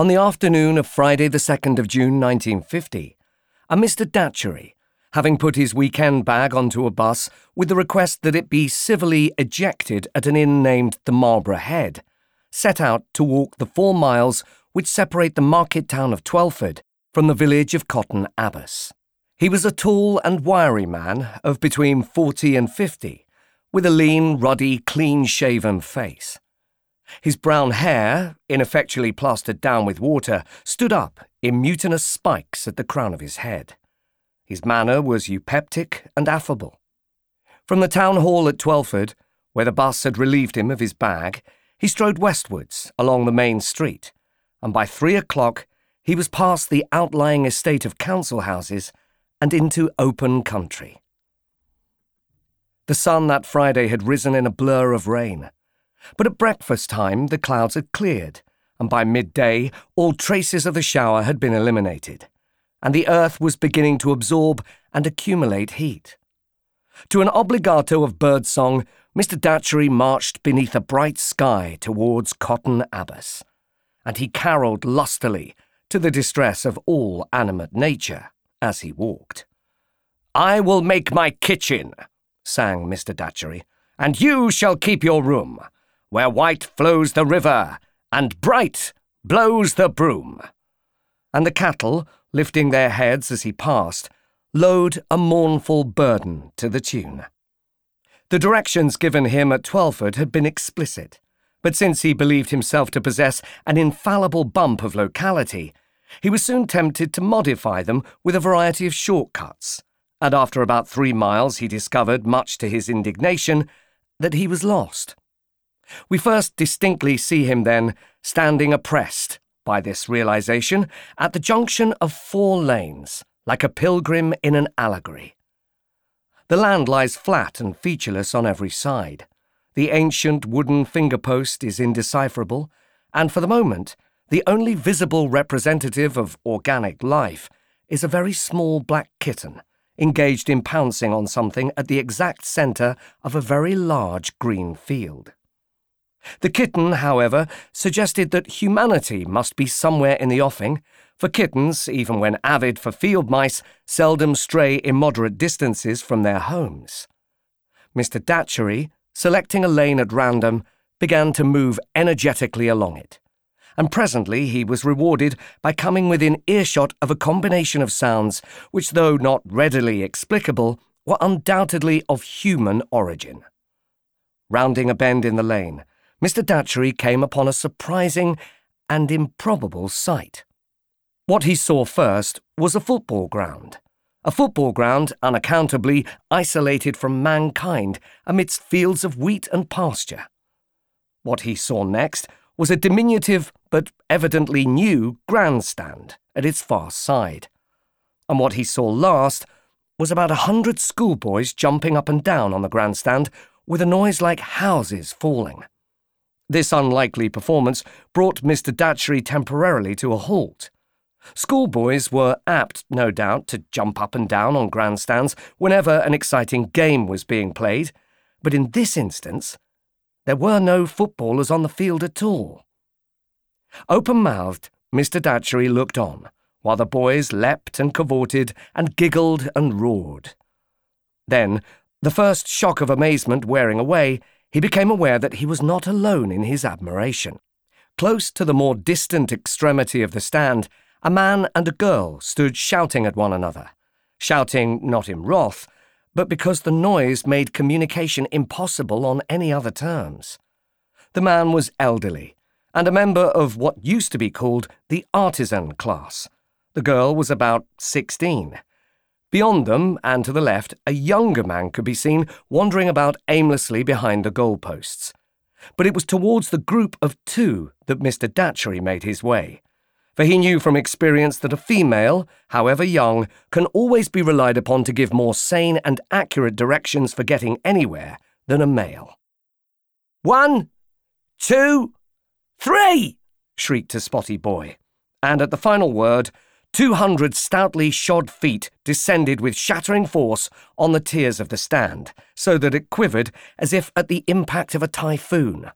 On the afternoon of Friday, the 2nd of June 1950, a Mr. Datchery, having put his weekend bag onto a bus with the request that it be civilly ejected at an inn named the Marlborough Head, set out to walk the four miles which separate the market town of Twelford from the village of Cotten Abbas. He was a tall and wiry man of between forty and fifty, with a lean, ruddy, clean shaven face. His brown hair, ineffectually plastered down with water, stood up in mutinous spikes at the crown of his head. His manner was eupeptic and affable. From the town hall at Twelford, where the bus had relieved him of his bag, he strode westwards along the main street, and by three o'clock he was past the outlying estate of council houses and into open country. The sun that Friday had risen in a blur of rain, but at breakfast time the clouds had cleared, and by midday all traces of the shower had been eliminated, and the earth was beginning to absorb and accumulate heat. To an obligato of birdsong, Mr. Datchery marched beneath a bright sky towards Cotten Abbas, and he carolled lustily to the distress of all animate nature as he walked. I will make my kitchen, sang Mr. Datchery, and you shall keep your room, where white flows the river, and bright blows the broom. And the cattle, lifting their heads as he passed, lowed a mournful burden to the tune. The directions given him at Twelford had been explicit, but since he believed himself to possess an infallible bump of locality, he was soon tempted to modify them with a variety of shortcuts, and after about three miles he discovered, much to his indignation, that he was lost. We first distinctly see him then standing oppressed by this realization at the junction of four lanes, like a pilgrim in an allegory. The land lies flat and featureless on every side. The ancient wooden finger post is indecipherable, and for the moment, the only visible representative of organic life is a very small black kitten engaged in pouncing on something at the exact centre of a very large green field. The kitten, however, suggested that humanity must be somewhere in the offing, for kittens, even when avid for field mice, seldom stray immoderate distances from their homes. Mr. Datchery, selecting a lane at random, began to move energetically along it, and presently he was rewarded by coming within earshot of a combination of sounds which, though not readily explicable, were undoubtedly of human origin. Rounding a bend in the lane, Mr. Datchery came upon a surprising and improbable sight. What he saw first was a football ground. A football ground unaccountably isolated from mankind amidst fields of wheat and pasture. What he saw next was a diminutive but evidently new grandstand at its far side. And what he saw last was about a hundred schoolboys jumping up and down on the grandstand with a noise like houses falling. This unlikely performance brought Mr. Datchery temporarily to a halt. Schoolboys were apt, no doubt, to jump up and down on grandstands whenever an exciting game was being played, but in this instance, there were no footballers on the field at all. Open mouthed, Mr. Datchery looked on, while the boys leapt and cavorted and giggled and roared. Then, the first shock of amazement wearing away, he became aware that he was not alone in his admiration. Close to the more distant extremity of the stand, a man and a girl stood shouting at one another, shouting not in wrath, but because the noise made communication impossible on any other terms. The man was elderly, and a member of what used to be called the artisan class. The girl was about sixteen. Beyond them, and to the left, a younger man could be seen wandering about aimlessly behind the goalposts. But it was towards the group of two that Mr. Datchery made his way for he knew from experience that a female, however young, can always be relied upon to give more sane and accurate directions for getting anywhere than a male. One, two, three! shrieked a spotty boy, and at the final word, two hundred stoutly shod feet descended with shattering force on the tiers of the stand, so that it quivered as if at the impact of a typhoon.